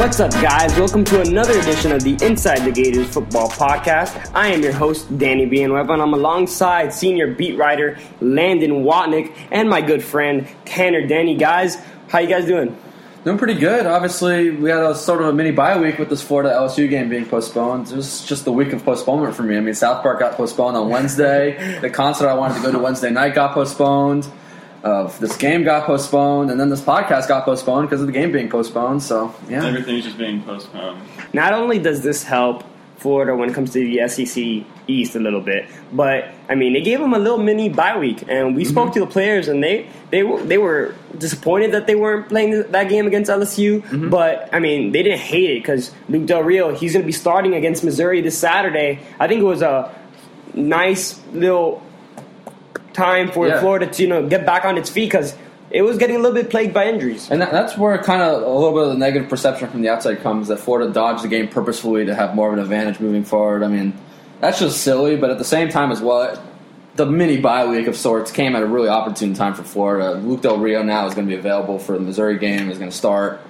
What's up, guys? Welcome to another edition of the Inside the Gators Football Podcast. I am your host, Danny Villanueva, and I'm alongside senior beat writer Landon Watnick and my good friend Tanner Denny. Guys, how you guys doing? Doing pretty good. Obviously, we had a sort of a mini bye week with this Florida LSU game being postponed. It was just the week of postponement for me. I mean, South Park got postponed on Wednesday. the concert I wanted to go to Wednesday night got postponed. Uh, this game got postponed, and then this podcast got postponed because of the game being postponed. So, yeah. Everything's just being postponed. Not only does this help Florida when it comes to the SEC East a little bit, but I mean they gave them a little mini bye week, and we spoke to the players, and they they they were disappointed that they weren't playing that game against LSU, but I mean they didn't hate it because Luke Del Rio he's going to be starting against Missouri this Saturday. I think it was a nice little time for Yeah. Florida to you know get back on its feet because it was getting a little bit plagued by injuries. And that, that's where kind of a little bit of the negative perception from the outside comes that Florida dodged the game purposefully to have more of an advantage moving forward. I mean, that's just silly, but at the same time as well, the mini bye week of sorts came at a really opportune time for Florida. Luke Del Rio now is going to be available for the Missouri game, is going to start.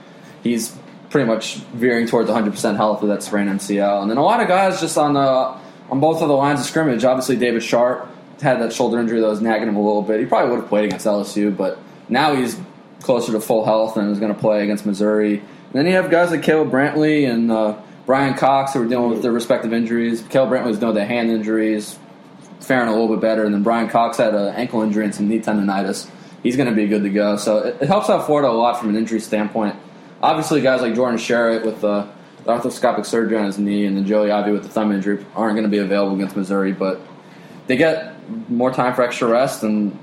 He's pretty much veering towards 100% health with that sprained MCL. And then a lot of guys just on the on both of the lines of scrimmage. Obviously, David Sharpe had that shoulder injury that was nagging him a little bit. He probably would have played against LSU, but now he's closer to full health and is going to play against Missouri. And then you have guys like Caleb Brantley and uh, Brian Cox who are dealing with their respective injuries. Caleb Brantley's dealing with the hand injuries, faring a little bit better. And then Brian Cox had an ankle injury and some knee tendonitis. He's going to be good to go. So it, it helps out Florida a lot from an injury standpoint. Obviously, guys like Jordan Sherit with the arthroscopic surgery on his knee and then Joey Ivie with the thumb injury aren't going to be available against Missouri, but they get more time for extra rest and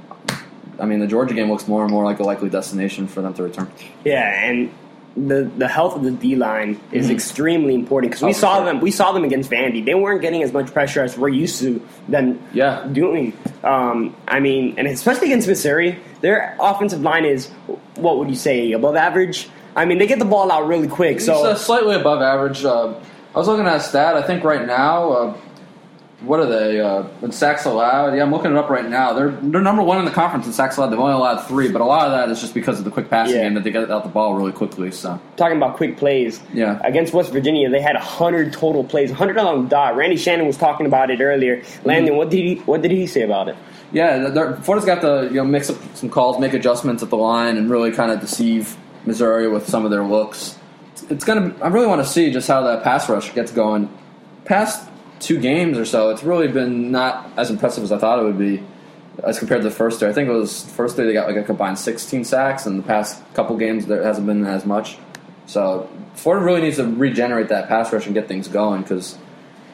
I mean the Georgia game looks more and more like a likely destination for them to return. Yeah, and the the health of the D line is Mhm. extremely important because we Oh, saw sure. them we saw them against Vandy. They weren't getting as much pressure as we're used to them Yeah. doing. Um, I mean, and especially against Missouri, their offensive line is what would you say above average? I mean, they get the ball out really quick. It's So uh, slightly above average. Uh, I was looking at a stat. I think right now, uh, what are they? Uh, in sacks allowed? Yeah, I'm looking it up right now. They're they're number one in the conference in sacks allowed. They've only allowed three, but a lot of that is just because of the quick passing Yeah. game that they get out the ball really quickly. So talking about quick plays. Yeah. Against West Virginia, they had hundred total plays, hundred on the dot. Randy Shannon was talking about it earlier. Landon, Mm-hmm. what did he what did he say about it? Yeah, Florida's got to you know mix up some calls, make adjustments at the line, and really kind of deceive Missouri with some of their looks. It's gonna. I really want to see just how that pass rush gets going. Past two games or so, it's really been not as impressive as I thought it would be as compared to the first three. I think it was first three they got like a combined 16 sacks, and the past couple games there hasn't been as much. So Florida really needs to regenerate that pass rush and get things going because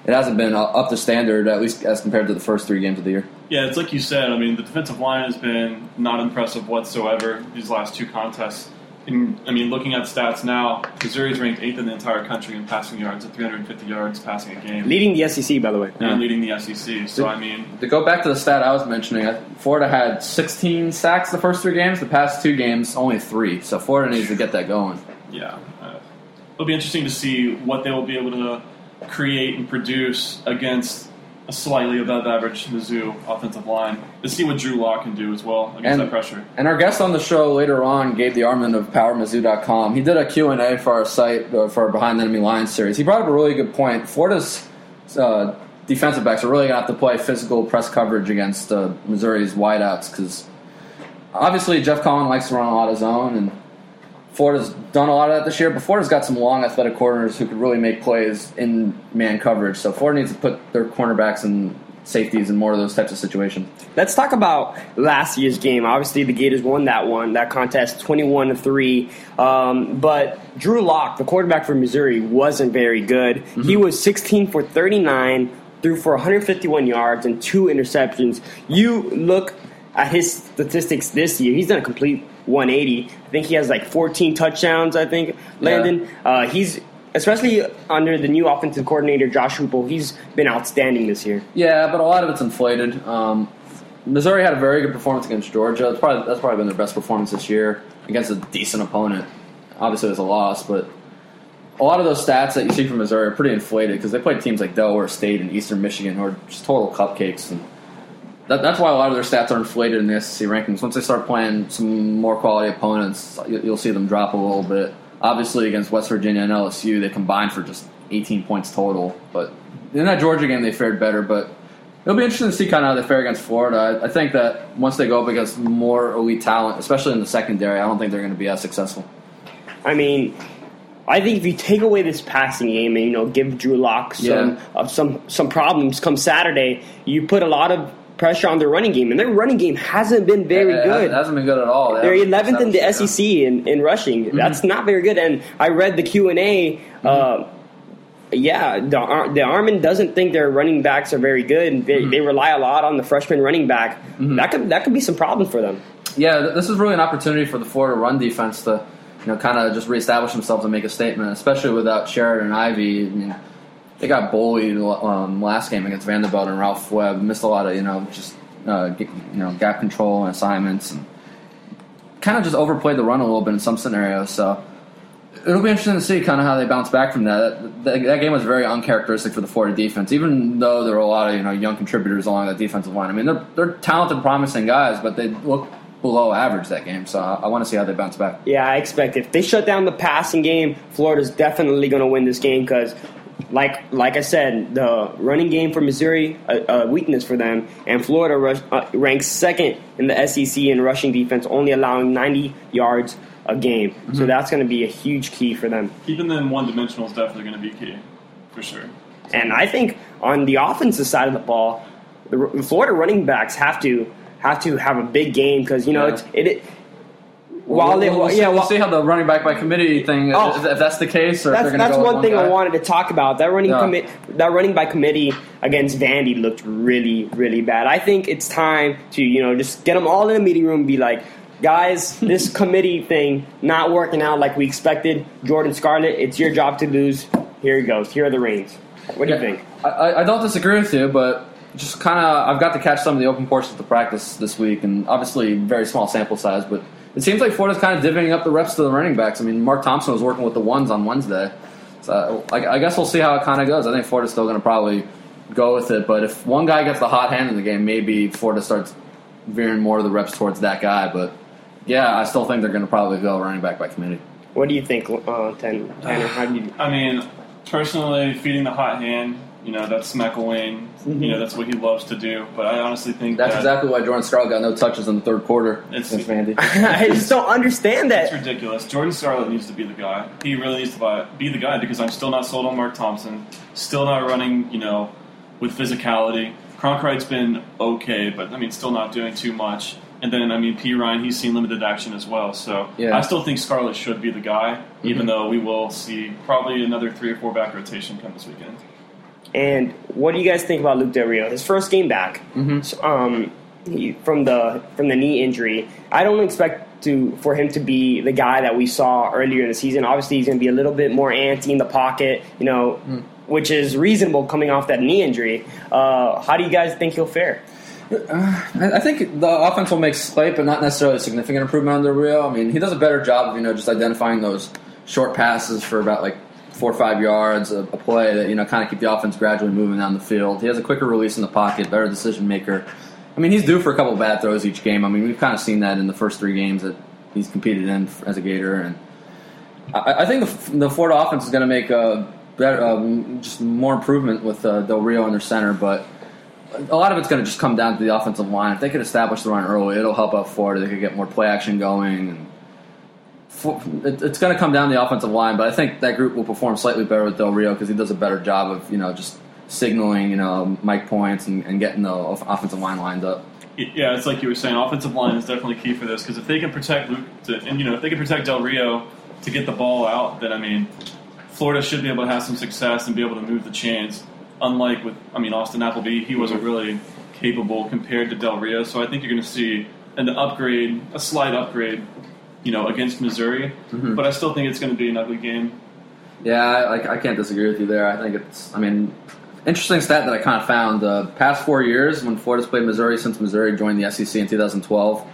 it hasn't been up to standard at least as compared to the first three games of the year. Yeah, it's like you said. I mean, the defensive line has been not impressive whatsoever these last two contests. And, I mean, looking at stats now, Missouri's ranked eighth in the entire country in passing yards at 350 yards passing a game, Leading the SEC, by the way. and leading the SEC. So I mean, To go back to the stat I was mentioning, Florida had 16 sacks the first three games. The past two games, only three. So Florida needs to get that going. yeah, uh, it'll be interesting to see what they will be able to create and produce against a slightly above average Mizzou offensive line. To see what Drew Lock can do as well against And- that pressure. And our guest on the show later on, Gabe DeArmond of PowerMizzou.com, he did a Q&A for our site uh, for our Behind the Enemy Lines series. He brought up a really good point. Florida's uh, defensive backs are really going to have to play physical press coverage against uh, Missouri's wideouts because obviously Geoff Collins likes to run a lot of zone, and Florida's done a lot of that this year. But Florida's got some long, athletic corners who could really make plays in man coverage. So Florida needs to put their cornerbacks and safeties in more of those types of situations. Let's talk about last year's game. Obviously, the Gators won that one, that contest, twenty-one to three. Um, but Drew Lock, the quarterback for Missouri, wasn't very good. He was sixteen for thirty-nine, threw for one hundred fifty-one yards and two interceptions. You look at his statistics this year; he's done a complete one eighty. I think he has like fourteen touchdowns. I think Landon. Uh, he's especially under the new offensive coordinator Josh Heupel. He's been outstanding this year. Yeah, but a lot of it's inflated. Um, Missouri had a very good performance against Georgia. That's probably, that's probably been their best performance this year against a decent opponent. Obviously, it was a loss, but a lot of those stats that you see from Missouri are pretty inflated because they played teams like Delaware State and Eastern Michigan who are just total cupcakes. And that, that's why a lot of their stats are inflated in the SEC rankings. Once they start playing some more quality opponents, you, you'll see them drop a little bit. Obviously, against West Virginia and LSU, they combined for just 18 points total. But in that Georgia game, they fared better. But it'll be interesting to see kind of how they fare against Florida. I, I think that once they go up against more elite talent, especially in the secondary, I don't think they're going to be as successful. I mean, I think if you take away this passing game and you know give Drew Lock some Yeah. uh, some some problems come Saturday, you put a lot of pressure on their running game, and their running game hasn't been very It- it good. hasn't been good at all. They They're 11th in the SEC in, in rushing. Mm-hmm. That's not very good. And I read the Q and A. Uh, yeah, the DeArmond doesn't think their running backs are very good. and They, Mm-hmm. they rely a lot on the freshman running back. That could that could be some problem for them. Yeah, this is really an opportunity for the Florida run defense to, you know, kind of just reestablish themselves and make a statement, especially without Sherit and Ivie. I mean, they got bullied um, last game against Vanderbilt and Ralph Webb. Missed a lot of, you know, just uh, get, you know gap control and assignments, and kind of just overplayed the run a little bit in some scenarios. So it'll be interesting to see kind of how they bounce back from that. That, that game was very uncharacteristic for the Florida defense, even though there were a lot of you know young contributors along that defensive line. I mean, they're they're talented, promising guys, but they look below average that game. So I, I want to see how they bounce back. Yeah, I expect if they shut down the passing game, Florida's definitely going to win this game because, like like I said, the running game for Missouri a, a weakness for them, and Florida rush, uh, ranks second in the SEC in rushing defense, only allowing 90 yards a game. So that's going to be a huge key for them. Keeping them one dimensional is definitely going to be key, for sure. And I think on the offensive side of the ball, the, the Florida running backs have to have to have a big game because you know Yeah. it's it. it while they, we'll, see, yeah, we'll see how the running back by committee thing, Oh. if, if that's the case, or That's, they're going to that's one thing guy. I wanted to talk about. That running Yeah. commit, that running by committee against Vandy looked really, really bad. I think it's time to you know just get them all in a meeting room and be like, guys, this committee thing not working out like we expected. Jordan Scarlett, it's your job to lose. Here it goes. Here are the reins. What do you think? I- I, I don't disagree with you, but just kind of I've got to catch some of the open portions of the practice this week, and obviously very small sample size, but it seems like Florida's kind of divvying up the reps to the running backs. I mean, Mark Thompson was working with the ones on Wednesday, so I, I guess we'll see how it kind of goes. I think Florida's still going to probably go with it, but if one guy gets the hot hand in the game, maybe Florida starts veering more of the reps towards that guy. But yeah, I still think they're going to probably go running back by committee. What do you think, uh, Tanner? How do you? I mean, personally, feeding the hot hand, you know, that's McElwain. You know, that's what he loves to do. But I honestly think That's that exactly why Jordan Scarlett got no touches in the third quarter It's- against Vandy. I just don't understand that. it's ridiculous. Jordan Scarlett needs to be the guy. He really needs to be the guy because I'm still not sold on Mark Thompson. Still not running, you know, with physicality. Cronkrite's been okay, but I mean, still not doing too much. And then, I mean, Perine, he's seen limited action as well. So Yeah. I still think Scarlett should be the guy, even Mhm. though we will see probably another three or four back rotation come this weekend. And what do you guys think about Luke Del Rio? His first game back, Mhm. Um, he, from the from the knee injury. I don't expect to for him to be the guy that we saw earlier in the season. Obviously, he's going to be a little bit more antsy in the pocket, you know, which is reasonable coming off that knee injury. Uh, how do you guys think he'll fare? I I think the offense will make slight, but not necessarily a significant improvement on the real. I mean, he does a better job of you know just identifying those short passes for about like four or five yards, a, a play that you know kind of keep the offense gradually moving down the field. He has a quicker release in the pocket, better decision maker. I mean, he's due for a couple bad throws each game. I mean, we've kind of seen that in the first three games that he's competed in as a Gator, and I, I think the, the Florida offense is going to make a better, um, just more improvement with uh, Del Rio in their center, but a lot of it's going to just come down to the offensive line. If they could establish the run early, it'll help out Florida. They could get more play action going. And for, it, it's going to come down the offensive line, but I think that group will perform slightly better with Del Rio because he does a better job of you know just signaling you know Mike points and, and getting the offensive line lined up. Yeah, it's like you were saying. Offensive line is definitely key for this because if they can protect Luke, to, and you know if they can protect Del Rio to get the ball out, then I mean, Florida should be able to have some success and be able to move the chains. Unlike with, I mean, Austin Appleby, he wasn't really capable compared to Del Rio. So I think you're going to see an upgrade, a slight upgrade, you know, against Missouri. Mhm. But I still think it's going to be an ugly game. Yeah, I, I- I can't disagree with you there. I think it's, I mean, interesting stat that I kind of found. The past four years, when Florida's played Missouri since Missouri joined the SEC in 2012,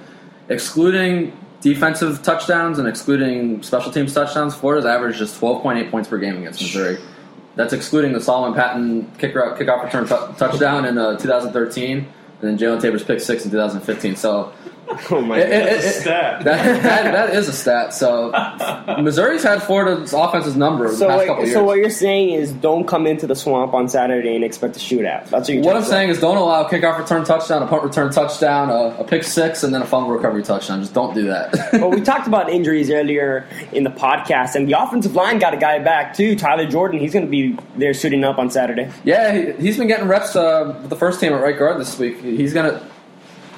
excluding defensive touchdowns and excluding special teams touchdowns, Florida's averaged just 12.8 points per game against Missouri. That's excluding the Solomon Patton kick, kickoff return t- touchdown in uh, 2013, and then Jalen Tabor's pick six in 2015. So Oh my It- god. it- That's a it- stat. that, that, that is a stat. So Missouri's had Florida's offense's number the So, past what, couple years. so what you're saying is don't come into the swamp on Saturday and expect a shootout. That's what you're What I'm to say. saying is, don't allow a kickoff return touchdown, a punt return touchdown, a, a pick six, and then a fumble recovery touchdown. Just don't do that. well, we talked about injuries earlier in the podcast, and the offensive line got a guy back too, Tyler Jordan. He's going to be there suiting up on Saturday. yeah, he, he's been getting reps uh, with the first team at right guard this week. He's gonna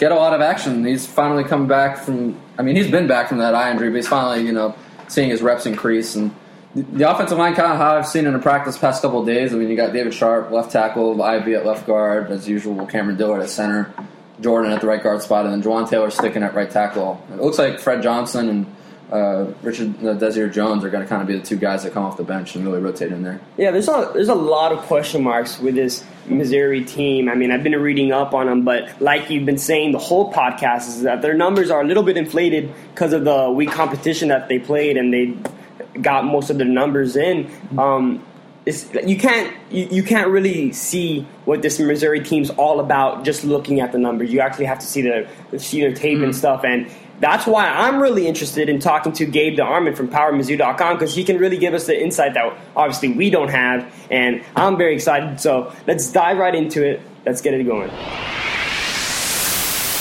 get a lot of action. He's finally come back from. I mean, he's been back from that eye injury, but he's finally, you know, seeing his reps increase and. The the offensive line, kind of how I've seen in in practice the past couple days. I mean, you got David Sharpe, left tackle, Ivey at left guard, as usual. Cameron Dillard at center, Jordan at the right guard spot, and then Jawaan Taylor sticking at right tackle. It looks like Fred Johnson and uh, Richerd uh, Desir Jones are going to kind of be the two guys that come off the bench and really rotate in there. Yeah, there's a there's a lot of question marks with this Missouri team. I mean, I've been reading up on them, but like you've been saying the whole podcast is that their numbers are a little bit inflated because of the weak competition that they played, and they got most of their numbers in. Um, it's, you can't you, you can't really see what this Missouri team's all about just looking at the numbers. You actually have to see their see their tape and stuff, and that's why I'm really interested in talking to Gabe DeArmond from PowerMizzou.com because he can really give us the insight that obviously we don't have, and I'm very excited. So let's dive right into it. Let's get it going.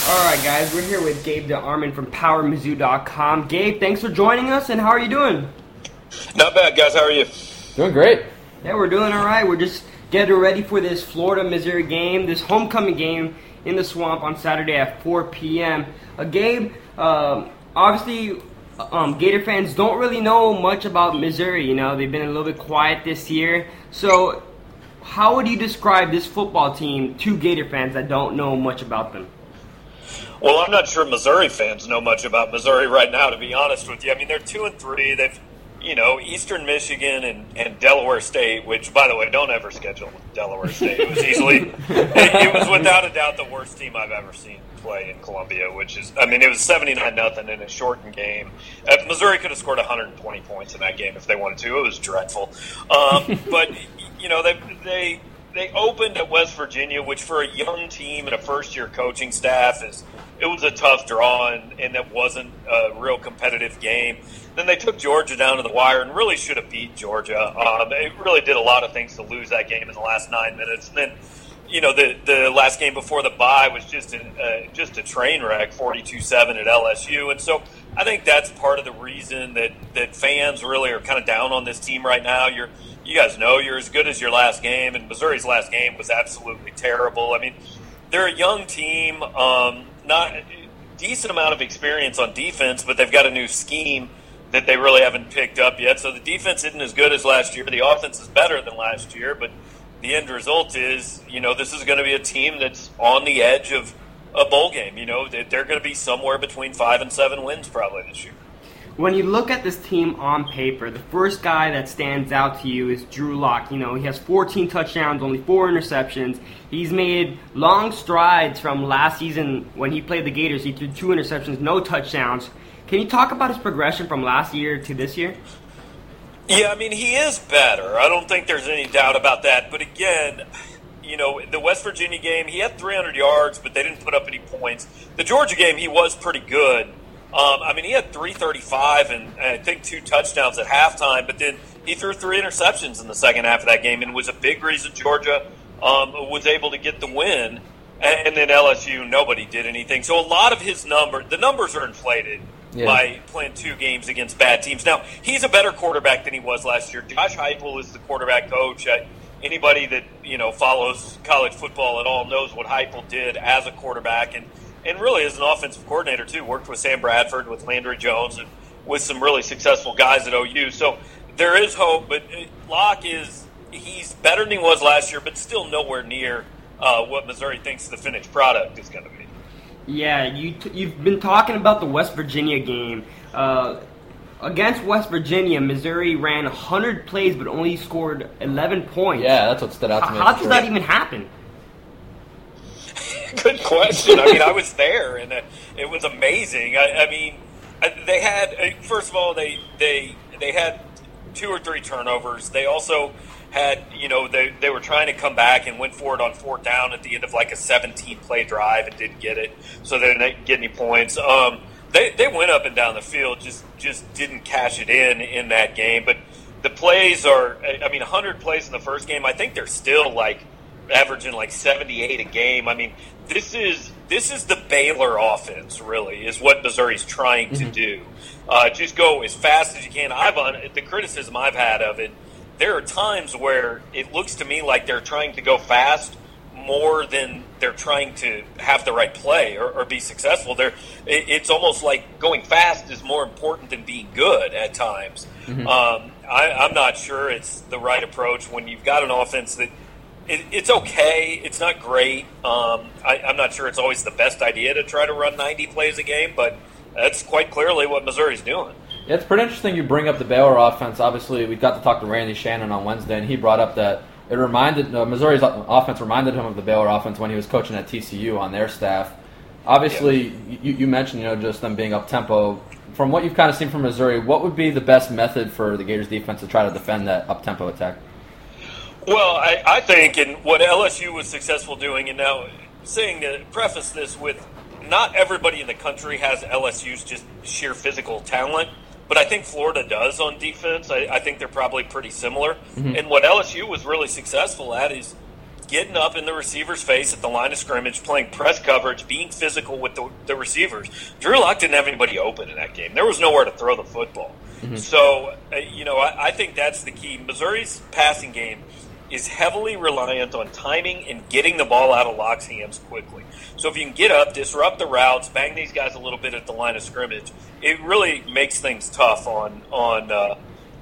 All right, guys, we're here with Gabe DeArmond from PowerMizzou.com. Gabe, thanks for joining us, and how are you doing? Not bad, guys. How are you? Doing great. Yeah, we're doing all right. We're just getting ready for this Florida Missouri game, this homecoming game in the swamp on Saturday at 4 p.m. Uh, Gabe, um, obviously, um, Gator fans don't really know much about Missouri. You know, they've been a little bit quiet this year. So, how would you describe this football team to Gator fans that don't know much about them? Well, I'm not sure Missouri fans know much about Missouri right now, to be honest with you. I mean, they're two and three. They've, you know, Eastern Michigan and, and Delaware State, which, by the way, don't ever schedule Delaware State. It was easily, it, it was without a doubt the worst team I've ever seen play in Columbia. Which is, I mean, it was 79 nothing in a shortened game. Uh, Missouri could have scored 120 points in that game if they wanted to. It was dreadful. Um, but you know, they they they opened at West Virginia, which for a young team and a first year coaching staff is it was a tough draw and, and it wasn't a real competitive game. Then they took Georgia down to the wire and really should have beat Georgia. Um, they really did a lot of things to lose that game in the last nine minutes. And then, you know, the the last game before the bye was just a, uh, just a train wreck, forty two seven at LSU. And so I think that's part of the reason that that fans really are kind of down on this team right now. You're you guys know you're as good as your last game, and Missouri's last game was absolutely terrible. I mean, they're a young team, um, not decent amount of experience on defense, but they've got a new scheme that they really haven't picked up yet. So the defense isn't as good as last year. The offense is better than last year, but the end result is, you know, this is going to be a team that's on the edge of a bowl game. You know, they're going to be somewhere between five and seven wins probably this year. When you look at this team on paper, the first guy that stands out to you is Drew Lock. You know, he has 14 touchdowns, only four interceptions. He's made long strides from last season when he played the Gators. He threw two interceptions, no touchdowns. Can you talk about his progression from last year to this year? Yeah, I mean, he is better. I don't think there's any doubt about that. But again, you know, the West Virginia game, he had 300 yards, but they didn't put up any points. The Georgia game, he was pretty good. Um, I mean, he had 335 and I think two touchdowns at halftime, but then he threw three interceptions in the second half of that game and was a big reason Georgia um, was able to get the win. And then LSU, nobody did anything. So a lot of his number, the numbers are inflated Yeah. by playing two games against bad teams. Now, he's a better quarterback than he was last year. Josh Heupel is the quarterback coach. Uh, anybody that you know follows college football at all knows what Heupel did as a quarterback, and and really as an offensive coordinator too. Worked with Sam Bradford, with Landry Jones, and with some really successful guys at OU. So there is hope, but uh, Lock is he's better than he was last year, but still nowhere near uh, what Missouri thinks the finished product is going to be. Yeah, you t- you've been talking about the West Virginia game. Uh, against West Virginia, Missouri ran 100 plays but only scored 11 points. Yeah, that's what stood out to How, me. how for does that even happen? Good question. I mean, I was there, and uh, it was amazing. I, I mean, they had uh, first of all they they they had two or three turnovers. They also had, you know, they, they were trying to come back and went for it on fourth down at the end of like a 17 play drive and didn't get it, so they didn't get any points. Um, they, they went up and down the field, just just didn't cash it in in that game. But the plays are, I mean, 100 plays in the first game. I think they're still like averaging like 78 a game. I mean, this is this is the Baylor offense, really, is what Missouri's trying to mm-hmm. do. Uh, just go as fast as you can. I've on the criticism I've had of it there are times where it looks to me like they're trying to go fast more than they're trying to have the right play or, or be successful. There, it's almost like going fast is more important than being good at times. Mm-hmm. Um, I, I'm not sure it's the right approach when you've got an offense that it, it's okay. It's not great. Um, I, I'm not sure it's always the best idea to try to run 90 plays a game, but that's quite clearly what Missouri's doing. Yeah, it's pretty interesting you bring up the Baylor offense. Obviously, we got to talk to Randy Shannon on Wednesday, and he brought up that it reminded uh, Missouri's offense reminded him of the Baylor offense when he was coaching at TCU on their staff. Obviously, yeah. you, you, mentioned you know just them being up tempo. From what you've kind of seen from Missouri, what would be the best method for the Gators defense to try to defend that up tempo attack? Well, I, I think, and what LSU was successful doing, and now saying to preface this with, not everybody in the country has LSU's just sheer physical talent but I think Florida does on defense. I, I think they're probably pretty similar. Mm-hmm. And what LSU was really successful at is getting up in the receiver's face at the line of scrimmage, playing press coverage, being physical with the, the receivers. Drew Lock didn't have anybody open in that game. There was nowhere to throw the football. Mm-hmm. So, uh, you know, I, I think that's the key. Missouri's passing game is heavily reliant on timing and getting the ball out of Lock's hands quickly. So if you can get up, disrupt the routes, bang these guys a little bit at the line of scrimmage, it really makes things tough on on uh,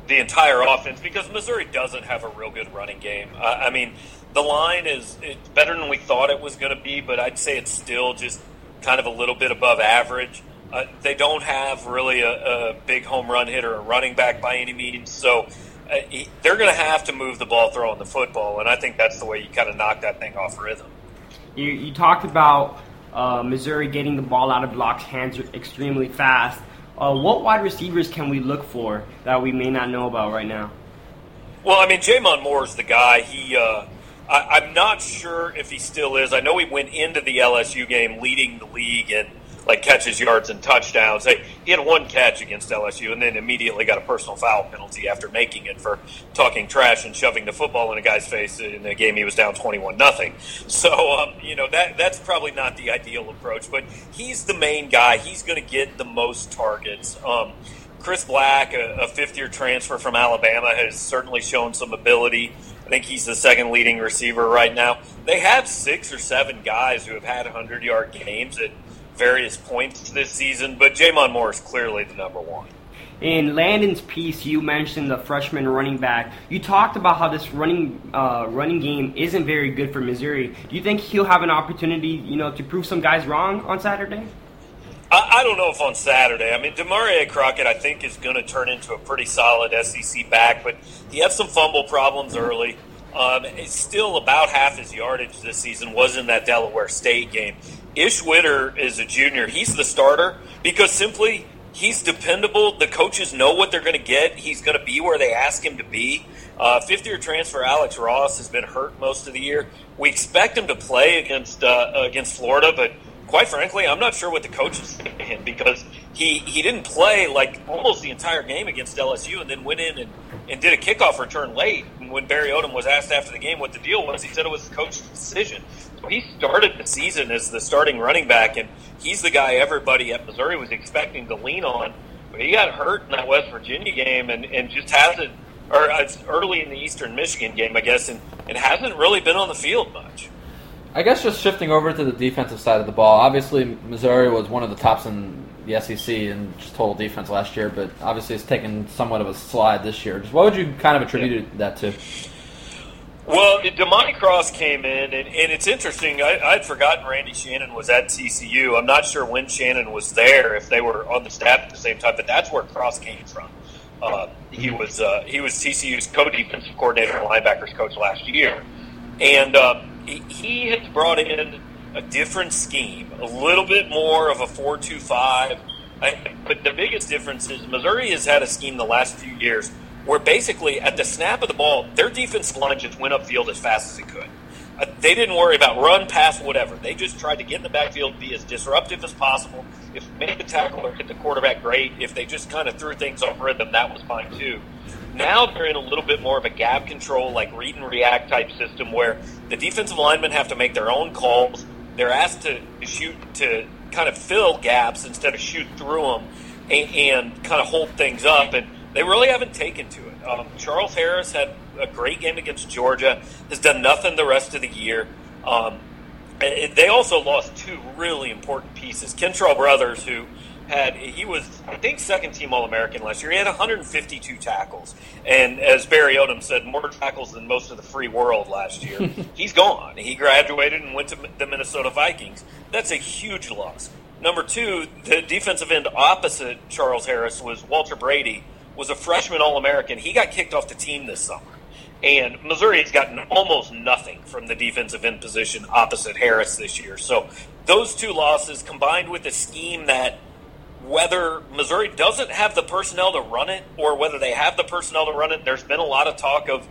the entire offense because Missouri doesn't have a real good running game. Uh, I mean, the line is better than we thought it was going to be, but I'd say it's still just kind of a little bit above average. Uh, they don't have really a, a, big home run hitter, a running back by any means, so they're going to have to move the ball throwing the football, and I think that's the way you kind of knock that thing off rhythm. You, you talked about uh, Missouri getting the ball out of Lock's hands extremely fast. Uh, what wide receivers can we look for that we may not know about right now? Well, I mean, J'Mon Moore is the guy. He, uh, I, am not sure if he still is. I know he went into the LSU game leading the league in like catches, yards, and touchdowns. Hey, he had one catch against LSU, and then immediately got a personal foul penalty after making it for talking trash and shoving the football in a guy's face in a game he was down twenty-one nothing. So, um, you know that that's probably not the ideal approach, but he's the main guy. He's going to get the most targets. Um, Chris Black, a, a fifth-year transfer from Alabama, has certainly shown some ability. I think he's the second leading receiver right now. They have six or seven guys who have had 100 yard games various points this season, but J'Mon Moore is clearly the number one. In Landon's piece, you mentioned the freshman running back. You talked about how this running uh, running game isn't very good for Missouri. Do you think he'll have an opportunity, you know, to prove some guys wrong on Saturday? I, I don't know if on Saturday. I mean, Damarea Crockett, I think, is going to turn into a pretty solid SEC back, but he had some fumble problems early. Um, it's still about half his yardage this season was in that Delaware State game. Ish is a junior. He's the starter because simply he's dependable. The coaches know what they're going to get. He's going to be where they ask him to be. Uh, fifth year transfer Alex Ross has been hurt most of the year. We expect him to play against uh, against Florida, but quite frankly, I'm not sure what the coaches think of him because he, he didn't play like almost the entire game against LSU and then went in and, and did a kickoff return late. And when Barry Odom was asked after the game what the deal was, he said it was the coach's decision. He started the season as the starting running back, and he's the guy everybody at Missouri was expecting to lean on. But he got hurt in that West Virginia game and, and just hasn't, or uh, it's early in the Eastern Michigan game, I guess, and, and hasn't really been on the field much. I guess just shifting over to the defensive side of the ball. Obviously, Missouri was one of the tops in the SEC in just total defense last year, but obviously it's taken somewhat of a slide this year. Just what would you kind of attribute yeah. that to? Well, Cross came in, and, and it's interesting. I, I'd forgotten Randy Shannon was at TCU. I'm not sure when Shannon was there, if they were on the staff at the same time, but that's where Cross came from. Uh, he was uh, he was TCU's co-defensive coordinator and linebackers coach last year, and uh, he has brought in a different scheme, a little bit more of a four-two-five. but the biggest difference is Missouri has had a scheme the last few years where basically at the snap of the ball, their defensive line just went upfield as fast as it could. Uh, they didn't worry about run, pass, whatever. They just tried to get in the backfield, be as disruptive as possible. If made the tackle or hit the quarterback, great. If they just kind of threw things off rhythm, that was fine too. Now they're in a little bit more of a gap control, like read and react type system where the defensive linemen have to make their own calls. They're asked to shoot to kind of fill gaps instead of shoot through them and, and kind of hold things up. And they really haven't taken to it. Um, Charles Harris had a great game against Georgia, has done nothing the rest of the year. Um, they also lost two really important pieces. Kentrell Brothers, who had he was I think second team All American last year. He had 152 tackles, and as Barry Odom said, more tackles than most of the free world last year. He's gone. He graduated and went to the Minnesota Vikings. That's a huge loss. Number two, the defensive end opposite Charles Harris was Walter Brady, was a freshman All American. He got kicked off the team this summer. And Missouri has gotten almost nothing from the defensive end position opposite Harris this year. So those two losses combined with a scheme that whether Missouri doesn't have the personnel to run it or whether they have the personnel to run it, there's been a lot of talk of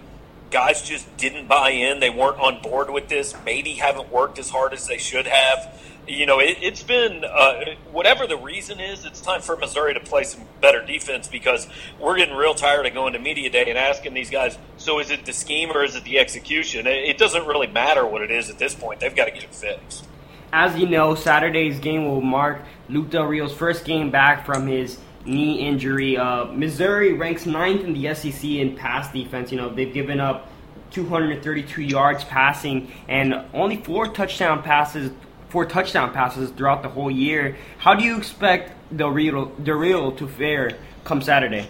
guys just didn't buy in. They weren't on board with this, maybe haven't worked as hard as they should have you know, it, has been uh, whatever the reason is. It's time for Missouri to play some better defense because we're getting real tired of going to media day and asking these guys. So is it the scheme or is it the execution? It, it doesn't really matter what it is at this point. They've got to get it fixed. As you know, Saturday's game will mark Luke Del Rio's first game back from his knee injury. Uh, Missouri ranks ninth in the SEC in pass defense. You know, they've given up 232 yards passing and only four touchdown passes four touchdown passes throughout the whole year. How do you expect Del Rio Del Rio to fare come Saturday?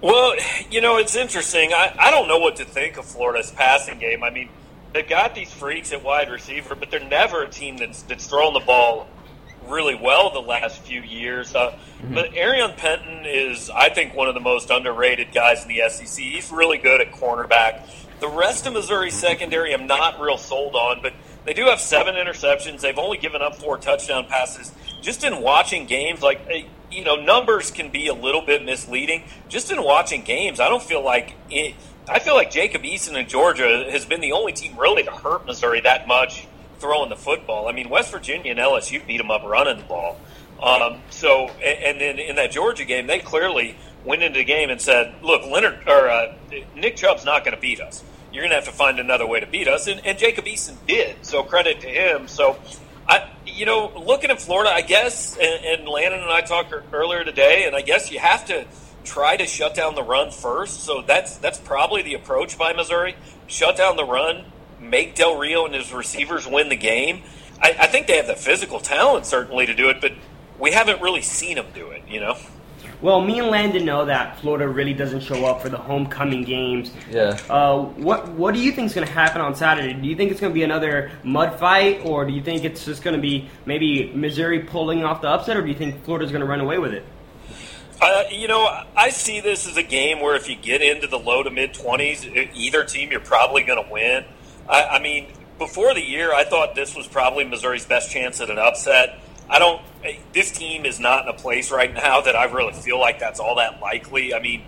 Well, you know, it's interesting. I, I don't know what to think of Florida's passing game. I mean, they've got these freaks at wide receiver, but they're never a team that's that's throwing the ball really well the last few years. Uh, mm-hmm. But Aarion Penton is, I think, one of the most underrated guys in the SEC. He's really good at cornerback. The rest of Missouri's secondary, I'm not real sold on, but they do have seven interceptions. They've only given up four touchdown passes. Just in watching games, like eh, you know, numbers can be a little bit misleading. Just in watching games, I don't feel like it. I feel like Jacob Eason in Georgia has been the only team really to hurt Missouri that much throwing the football. I mean, West Virginia and LSU beat them up running the ball. Um, so, and then in that Georgia game, they clearly went into the game and said, "Look, Leonard or uh, Nick Chubb's not going to beat us." You're going to have to find another way to beat us. And, and Jacob Eason did, so credit to him. So, I, you know, looking at Florida, I guess, and, and Landon and I talked er, earlier today, and I guess you have to try to shut down the run first. So that's that's probably the approach by Missouri: shut down the run, make Del Rio and his receivers win the game. I, I think they have the physical talent certainly to do it, but we haven't really seen them do it. You know. Well, me and Landon know that Florida really doesn't show up for the homecoming games. Yeah. Uh, what What do you think is going to happen on Saturday? Do you think it's going to be another mud fight, or do you think it's just going to be maybe Missouri pulling off the upset, or do you think Florida's going to run away with it? Uh, you know, I see this as a game where if you get into the low to mid twenties, either team you're probably going to win. I, I mean, before the year, I thought this was probably Missouri's best chance at an upset. I don't. This team is not in a place right now that I really feel like that's all that likely. I mean,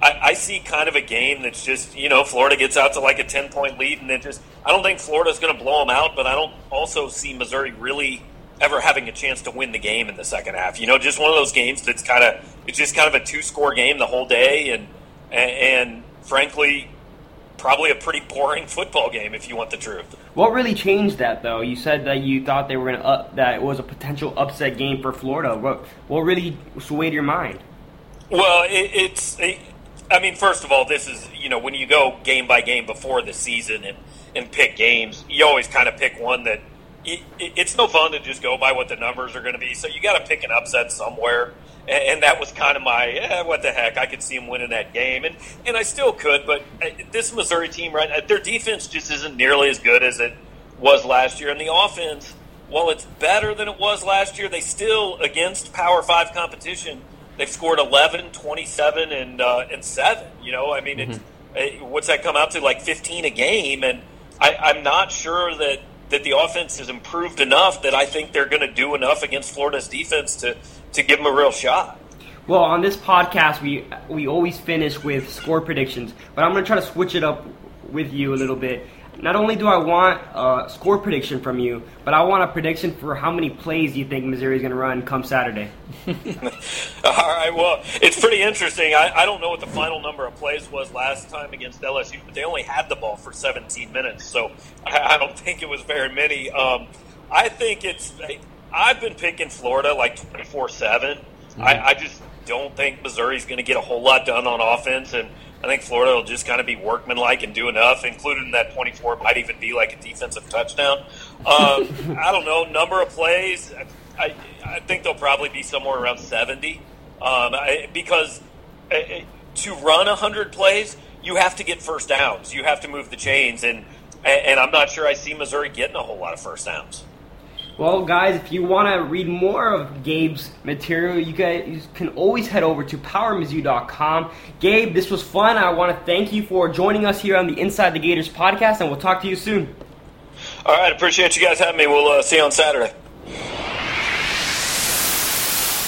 I, I see kind of a game that's just you know Florida gets out to like a ten point lead and then just I don't think Florida's going to blow them out, but I don't also see Missouri really ever having a chance to win the game in the second half. You know, just one of those games that's kind of it's just kind of a two score game the whole day, and and, and frankly, probably a pretty boring football game if you want the truth. What really changed that though? You said that you thought they were going to up that it was a potential upset game for Florida. What what really swayed your mind? Well, it, it's it, I mean, first of all, this is you know when you go game by game before the season and and pick games, you always kind of pick one that it, it's no fun to just go by what the numbers are going to be. So you got to pick an upset somewhere and, that was kind of my eh, what the heck. I could see them winning that game, and and I still could. But uh, this Missouri team, right, uh, their defense just isn't nearly as good as it was last year, and the offense, while it's better than it was last year, they still against Power Five competition. They've scored 11, 27, and uh, and seven. You know, I mean, mm-hmm. it's, uh, what's that come out to? Like 15 a game, and I, I'm not sure that that the offense has improved enough that I think they're going to do enough against Florida's defense to to give them a real shot. Well, on this podcast, we we always finish with score predictions, but I'm going to try to switch it up with you a little bit. Not only do I want a score prediction from you, but I want a prediction for how many plays you think Missouri is going to run come Saturday. All right. Well, it's pretty interesting. I, I don't know what the final number of plays was last time against LSU, but they only had the ball for 17 minutes, so I, I don't think it was very many. Um, I think it's. I've been picking Florida like 24 7. I just don't think Missouri's going to get a whole lot done on offense, and I think Florida will just kind of be workmanlike and do enough, including that 24 might even be like a defensive touchdown. Um, I don't know, number of plays, I, I think they'll probably be somewhere around 70 um, I, because uh, uh, to run 100 plays, you have to get first downs. You have to move the chains, and, and I'm not sure I see Missouri getting a whole lot of first downs. Well, guys, if you want to read more of Gabe's material, you guys can always head over to powermizzou.com. Gabe, this was fun. I want to thank you for joining us here on the Inside the Gators podcast, and we'll talk to you soon. All right, appreciate you guys having me. We'll uh, see you on Saturday.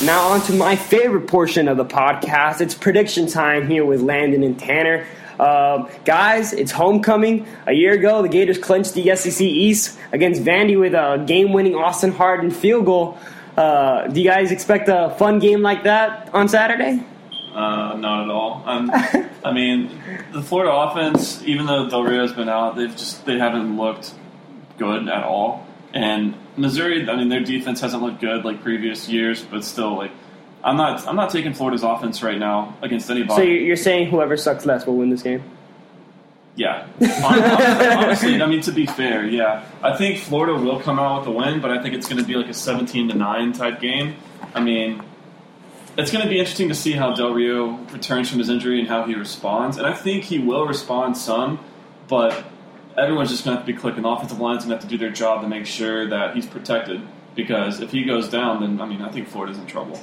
Now, on to my favorite portion of the podcast. It's prediction time here with Landon and Tanner. Uh, guys, it's homecoming. A year ago, the Gators clinched the SEC East against Vandy with a game-winning Austin Hardin field goal. Uh, do you guys expect a fun game like that on Saturday? Uh, not at all. Um, I mean, the Florida offense, even though Del Rio's been out, they've just they haven't looked good at all. And Missouri, I mean, their defense hasn't looked good like previous years, but still, like I'm not I'm not taking Florida's offense right now against anybody. So you're saying whoever sucks less will win this game? Yeah, honestly, honestly, I mean to be fair, yeah, I think Florida will come out with a win, but I think it's going to be like a 17 to nine type game. I mean, it's going to be interesting to see how Del Rio returns from his injury and how he responds, and I think he will respond some, but everyone's just going to have to be clicking. The offensive line's going to have to do their job to make sure that he's protected because if he goes down, then I mean I think Florida's in trouble.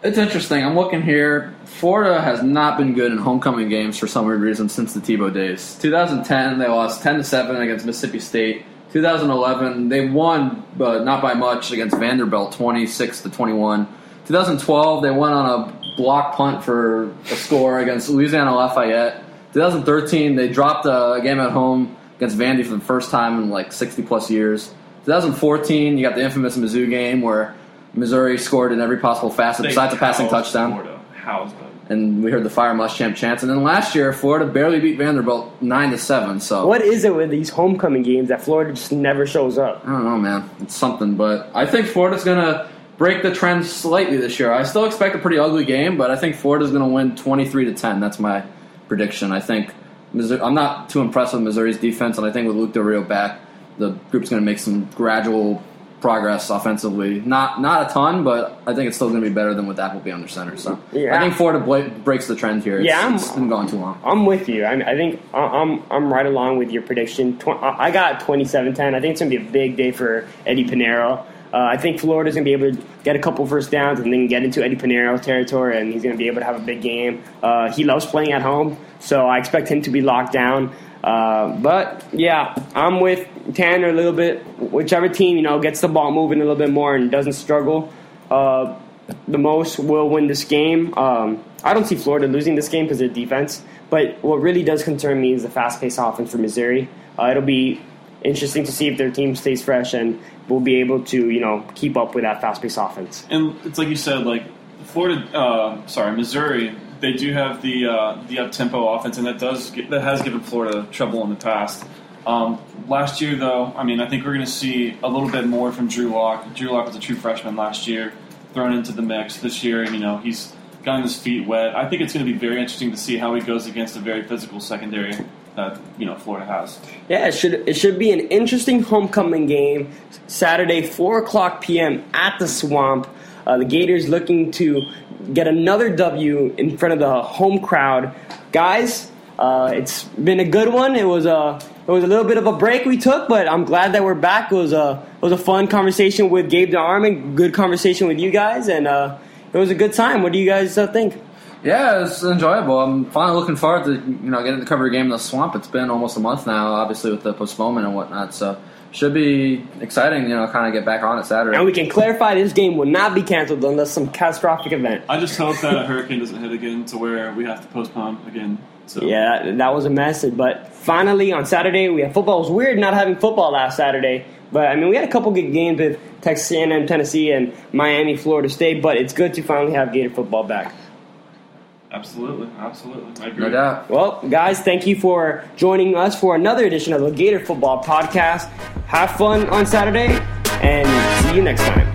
It's interesting. I'm looking here. Florida has not been good in homecoming games for some weird reason since the Tebow days. 2010, they lost 10 to 7 against Mississippi State. 2011, they won, but not by much against Vanderbilt, 26 to 21. 2012, they went on a block punt for a score against Louisiana Lafayette. 2013, they dropped a game at home against Vandy for the first time in like 60 plus years. 2014, you got the infamous Mizzou game where Missouri scored in every possible facet They besides a passing touchdown. Florida. Housed them. And we heard the Fire Muschamp chants. And then last year, Florida barely beat Vanderbilt nine to seven. So What is it with these homecoming games that Florida just never shows up? I don't know, man. It's something, but I think Florida's gonna break the trend slightly this year. I still expect a pretty ugly game, but I think Florida's gonna win twenty three to ten. That's my prediction. I think Missouri, I'm not too impressed with Missouri's defense, and I think with Luke Del Rio back, the group's gonna make some gradual progress offensively. Not not a ton, but I think it's still gonna be better than with Appleby under center. So Yeah. I think Florida bla- breaks the trend here. It's, Yeah, I'm- it's been going too long. I'm with you. I, I think I'm I'm right along with your prediction. Tw- I I got 27-10. I think it's going to be a big day for Eddy Pineiro. Uh, I think Florida's going to be able to get a couple first downs and then get into Eddy Pineiro territory, and he's going to be able to have a big game. Uh, he loves playing at home, so I expect him to be locked down. Uh, but yeah, I'm with Tanner a little bit. Whichever team you know gets the ball moving a little bit more and doesn't struggle uh, the most will win this game. Um, I don't see Florida losing this game because of their defense. But what really does concern me is the fast-paced offense for Missouri. Uh, it'll be interesting to see if their team stays fresh and will be able to you know keep up with that fast-paced offense. And it's like you said, like Florida, uh, sorry, Missouri, they do have the uh, the up tempo offense, and that does get, that has given Florida trouble in the past. Um, last year, though, I mean, I think we're going to see a little bit more from Drew Lock. Drew Lock was a true freshman last year, thrown into the mix. This year, you know, he's gotten his feet wet. I think it's going to be very interesting to see how he goes against a very physical secondary that you know Florida has. Yeah, it should it should be an interesting homecoming game. Saturday, four o'clock p.m. at the Swamp. Uh, the Gators looking to get another W in front of the home crowd. Guys, uh, it's been a good one. It was a it was a little bit of a break we took, but I'm glad that we're back. It was a it was a fun conversation with Gabe DeArmond, good conversation with you guys, and uh, it was a good time. What do you guys uh, think? Yeah, it's enjoyable. I'm finally looking forward to you know getting to cover a game in the swamp. It's been almost a month now, obviously with the postponement and whatnot. So should be exciting. You know, kind of get back on it Saturday. And we can clarify this game will not be canceled unless some catastrophic event. I just hope that a hurricane doesn't hit again to where we have to postpone again. So Yeah, that, that was a mess. But finally, on Saturday, we had football. It was weird not having football last Saturday. But, I mean, we had a couple good games with Texas A&M, Tennessee, and Miami, Florida State. But it's good to finally have Gator football back. Absolutely, absolutely, I agree. no doubt. Well, guys, thank you for joining us for another edition of the Gator Football Podcast. Have fun on Saturday, and see you next time.